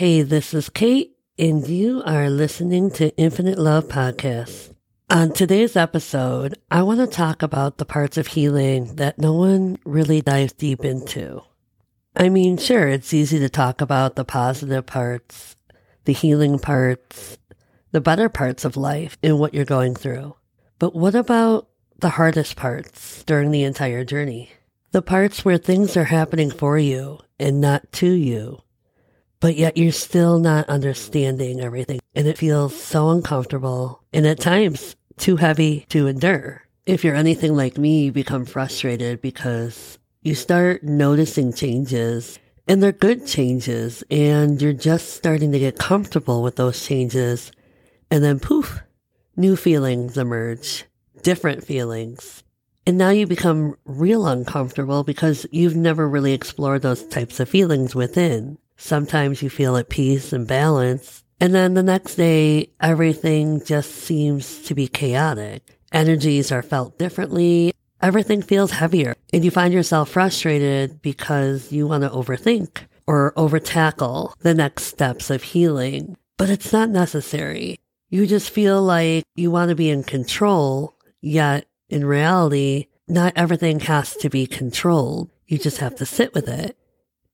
Hey, this is Kate, and you are listening to Infinite Love Podcast. On today's episode, I want to talk about the parts of healing that no one really dives deep into. I mean, sure, it's easy to talk about the positive parts, the healing parts, the better parts of life and what you're going through. But what about the hardest parts during the entire journey? The parts where things are happening for you and not to you but yet you're still not understanding everything. And it feels so uncomfortable and at times too heavy to endure. If you're anything like me, you become frustrated because you start noticing changes and they're good changes and you're just starting to get comfortable with those changes. And then poof, new feelings emerge, different feelings. And now you become real uncomfortable because you've never really explored those types of feelings within. Sometimes you feel at peace and balance. And then the next day, everything just seems to be chaotic. Energies are felt differently. Everything feels heavier and you find yourself frustrated because you want to overthink or over tackle the next steps of healing. But it's not necessary. You just feel like you want to be in control, yet in reality, not everything has to be controlled. You just have to sit with it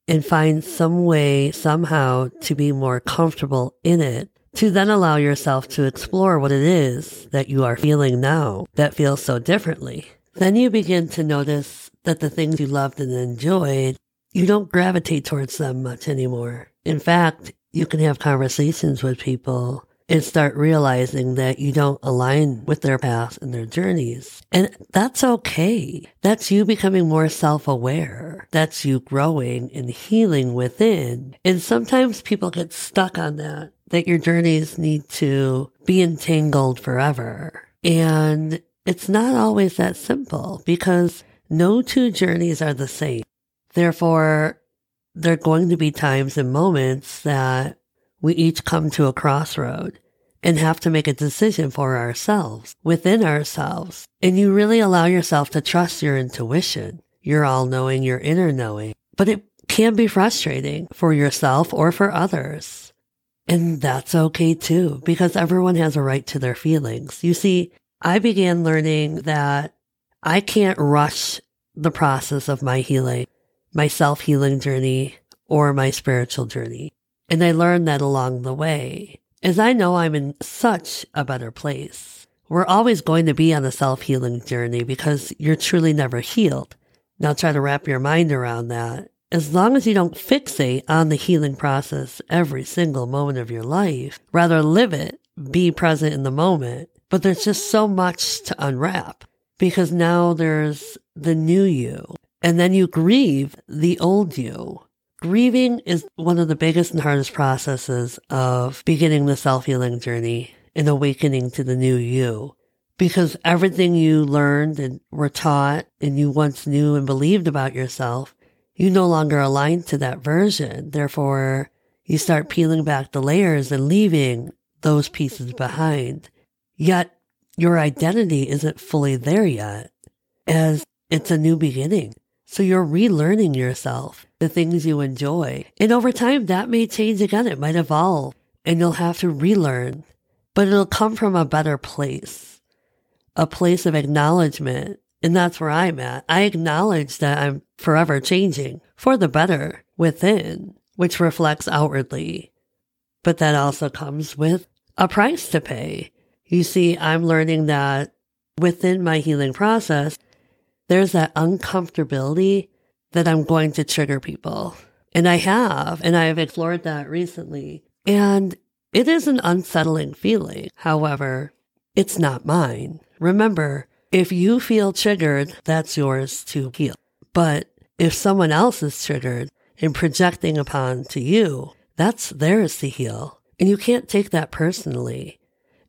and find some way somehow to be more comfortable in it to then allow yourself to explore what it is that you are feeling now that feels so differently. Then you begin to notice that the things you loved and enjoyed, you don't gravitate towards them much anymore. In fact, you can have conversations with people and start realizing that you don't align with their paths and their journeys. And that's okay. That's you becoming more self-aware. That's you growing and healing within. And sometimes people get stuck on that, that your journeys need to be entangled forever. And it's not always that simple because no two journeys are the same. Therefore, there are going to be times and moments that we each come to a crossroad and have to make a decision for ourselves, within ourselves. And you really allow yourself to trust your intuition, your all knowing, your inner knowing. But it can be frustrating for yourself or for others. And that's okay too, because everyone has a right to their feelings. You see, I began learning that I can't rush the process of my healing, my self healing journey, or my spiritual journey. And I learned that along the way. As I know I'm in such a better place. We're always going to be on a self healing journey because you're truly never healed. Now try to wrap your mind around that. As long as you don't fixate on the healing process every single moment of your life, rather live it, be present in the moment. But there's just so much to unwrap because now there's the new you and then you grieve the old you Grieving is one of the biggest and hardest processes of beginning the self healing journey and awakening to the new you. Because everything you learned and were taught and you once knew and believed about yourself, you no longer align to that version. Therefore, you start peeling back the layers and leaving those pieces behind. Yet your identity isn't fully there yet as it's a new beginning. So you're relearning yourself, the things you enjoy. And over time, that may change again. It might evolve and you'll have to relearn, but it'll come from a better place, a place of acknowledgement. And that's where I'm at. I acknowledge that I'm forever changing for the better within, which reflects outwardly. But that also comes with a price to pay. You see, I'm learning that within my healing process, there's that uncomfortability that I'm going to trigger people. And I have, and I have explored that recently. And it is an unsettling feeling. However, it's not mine. Remember, if you feel triggered, that's yours to heal. But if someone else is triggered and projecting upon to you, that's theirs to heal. And you can't take that personally.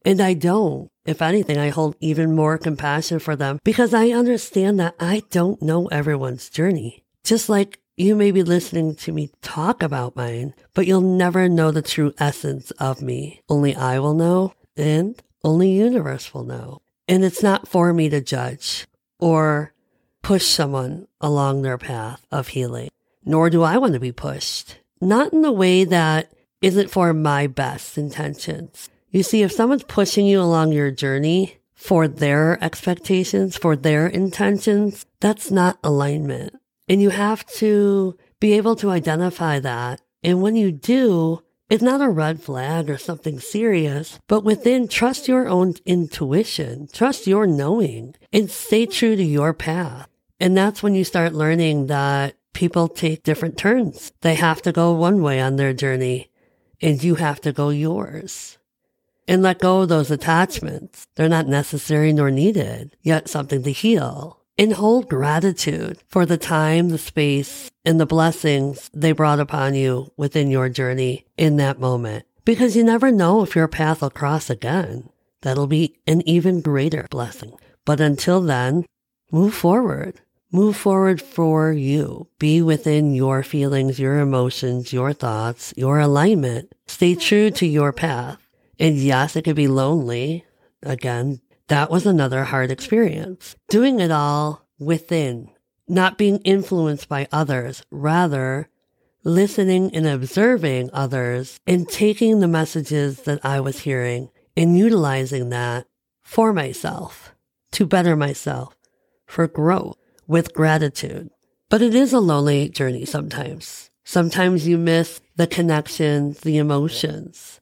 And I don't. If anything, I hold even more compassion for them because I understand that I don't know everyone's journey. Just like you may be listening to me talk about mine, but you'll never know the true essence of me. Only I will know and only universe will know. And it's not for me to judge or push someone along their path of healing, nor do I want to be pushed. Not in the way that isn't for my best intentions. You see, if someone's pushing you along your journey for their expectations, for their intentions, that's not alignment. And you have to be able to identify that. And when you do, it's not a red flag or something serious, but within, trust your own intuition, trust your knowing, and stay true to your path. And that's when you start learning that people take different turns. They have to go one way on their journey, and you have to go yours. And let go of those attachments. They're not necessary nor needed, yet something to heal and hold gratitude for the time, the space, and the blessings they brought upon you within your journey in that moment. Because you never know if your path will cross again. That'll be an even greater blessing. But until then, move forward. Move forward for you. Be within your feelings, your emotions, your thoughts, your alignment. Stay true to your path. And yes, it could be lonely. Again, that was another hard experience. Doing it all within, not being influenced by others, rather listening and observing others and taking the messages that I was hearing and utilizing that for myself, to better myself, for growth with gratitude. But it is a lonely journey sometimes. Sometimes you miss the connections, the emotions.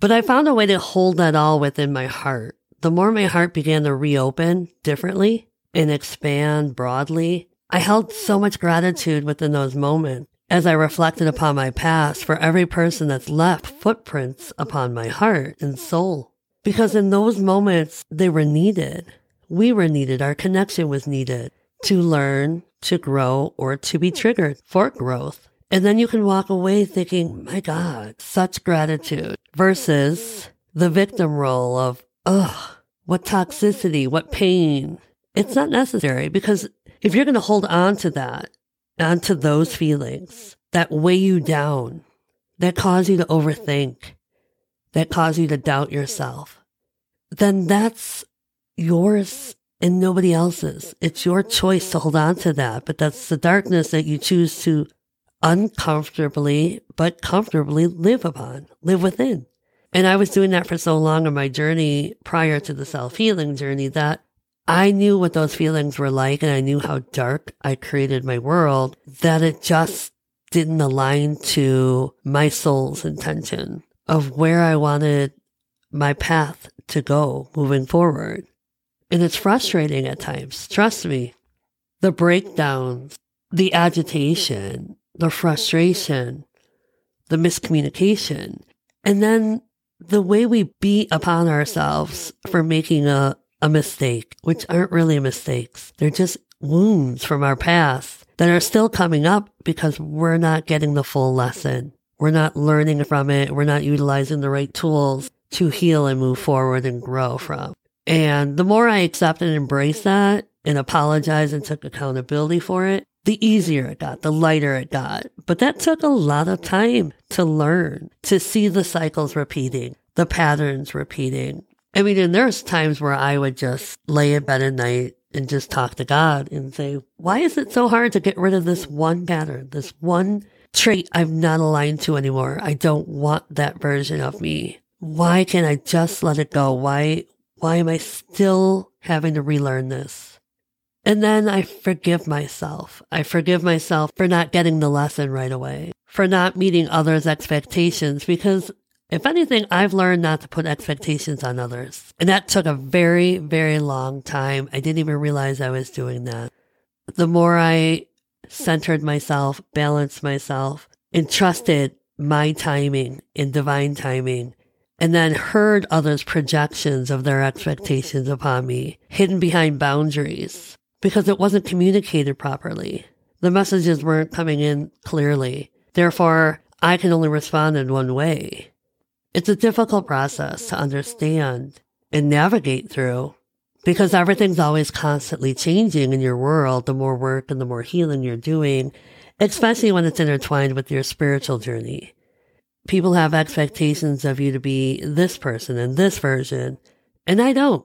But I found a way to hold that all within my heart the more my heart began to reopen differently and expand broadly, I held so much gratitude within those moments as I reflected upon my past for every person that's left footprints upon my heart and soul. Because in those moments, they were needed. We were needed. Our connection was needed to learn, to grow, or to be triggered for growth. And then you can walk away thinking, my God, such gratitude versus the victim role of, ugh, what toxicity, what pain. It's not necessary because if you're going to hold on to that, onto those feelings that weigh you down, that cause you to overthink, that cause you to doubt yourself, then that's yours and nobody else's. It's your choice to hold on to that, but that's the darkness that you choose to uncomfortably, but comfortably live upon, live within. And I was doing that for so long on my journey prior to the self healing journey that I knew what those feelings were like and I knew how dark I created my world that it just didn't align to my soul's intention of where I wanted my path to go moving forward. And it's frustrating at times. Trust me. The breakdowns, the agitation, the frustration, the miscommunication. And then the way we beat upon ourselves for making a, a mistake, which aren't really mistakes. They're just wounds from our past that are still coming up because we're not getting the full lesson. We're not learning from it. We're not utilizing the right tools to heal and move forward and grow from. And the more I accept and embrace that and apologize and took accountability for it, the easier it got, the lighter it got. But that took a lot of time to learn, to see the cycles repeating, the patterns repeating. I mean, and there's times where I would just lay in bed at night and just talk to God and say, why is it so hard to get rid of this one pattern, this one trait I'm not aligned to anymore? I don't want that version of me. Why can't I just let it go? Why, why am I still having to relearn this? And then I forgive myself. I forgive myself for not getting the lesson right away, for not meeting others' expectations, because if anything, I've learned not to put expectations on others. And that took a very, very long time. I didn't even realize I was doing that. The more I centered myself, balanced myself, and trusted my timing in divine timing, and then heard others' projections of their expectations upon me, hidden behind boundaries, because it wasn't communicated properly. The messages weren't coming in clearly. Therefore, I can only respond in one way. It's a difficult process to understand and navigate through because everything's always constantly changing in your world. The more work and the more healing you're doing, especially when it's intertwined with your spiritual journey. People have expectations of you to be this person and this version, and I don't.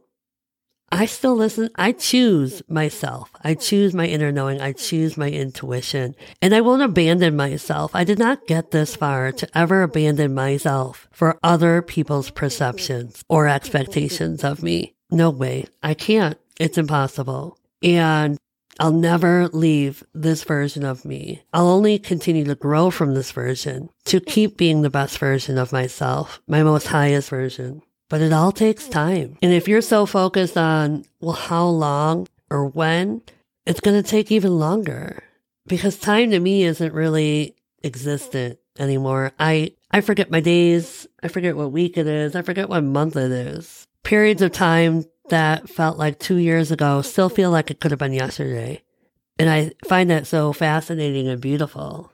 I still listen. I choose myself. I choose my inner knowing. I choose my intuition and I won't abandon myself. I did not get this far to ever abandon myself for other people's perceptions or expectations of me. No way. I can't. It's impossible. And I'll never leave this version of me. I'll only continue to grow from this version to keep being the best version of myself, my most highest version but it all takes time. And if you're so focused on, well, how long or when, it's going to take even longer because time to me isn't really existent anymore. I, I forget my days. I forget what week it is. I forget what month it is. Periods of time that felt like two years ago still feel like it could have been yesterday. And I find that so fascinating and beautiful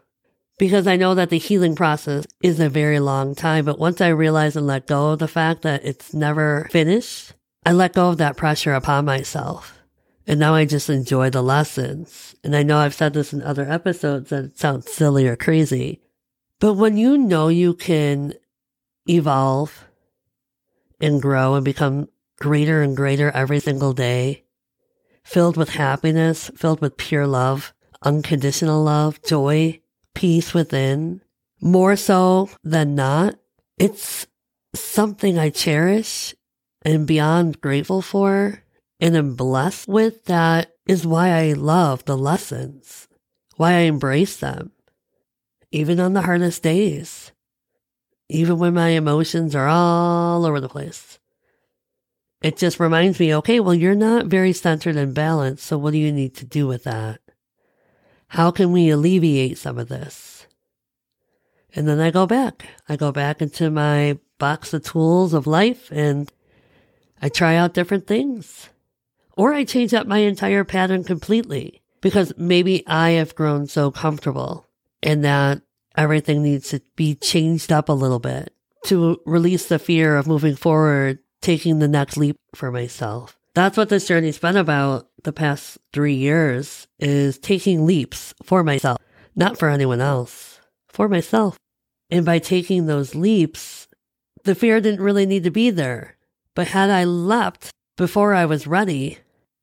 because I know that the healing process is a very long time. But once I realize and let go of the fact that it's never finished, I let go of that pressure upon myself. And now I just enjoy the lessons. And I know I've said this in other episodes that it sounds silly or crazy. But when you know you can evolve and grow and become greater and greater every single day, filled with happiness, filled with pure love, unconditional love, joy, peace within more so than not. It's something I cherish and beyond grateful for and am blessed with. That is why I love the lessons, why I embrace them, even on the hardest days, even when my emotions are all over the place. It just reminds me, okay, well, you're not very centered and balanced. So what do you need to do with that? How can we alleviate some of this? And then I go back. I go back into my box of tools of life and I try out different things. Or I change up my entire pattern completely because maybe I have grown so comfortable and that everything needs to be changed up a little bit to release the fear of moving forward, taking the next leap for myself that's what this journey's been about the past three years is taking leaps for myself, not for anyone else, for myself. And by taking those leaps, the fear didn't really need to be there. But had I leapt before I was ready,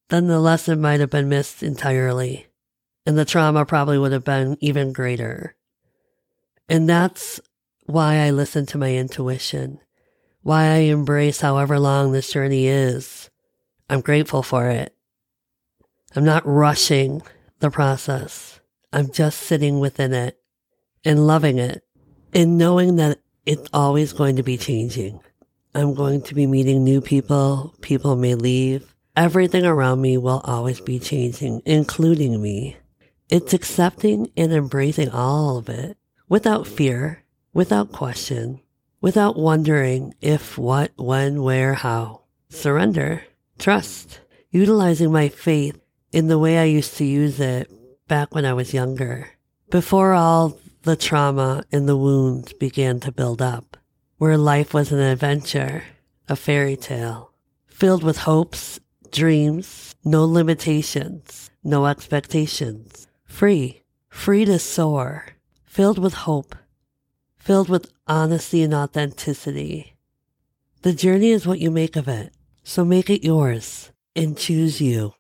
then the lesson might have been missed entirely. And the trauma probably would have been even greater. And that's why I listen to my intuition, why I embrace however long this journey is I'm grateful for it. I'm not rushing the process. I'm just sitting within it and loving it and knowing that it's always going to be changing. I'm going to be meeting new people. People may leave. Everything around me will always be changing, including me. It's accepting and embracing all of it without fear, without question, without wondering if, what, when, where, how. Surrender. Trust. Utilizing my faith in the way I used to use it back when I was younger, before all the trauma and the wounds began to build up, where life was an adventure, a fairy tale, filled with hopes, dreams, no limitations, no expectations, free, free to soar, filled with hope, filled with honesty and authenticity. The journey is what you make of it. So make it yours and choose you.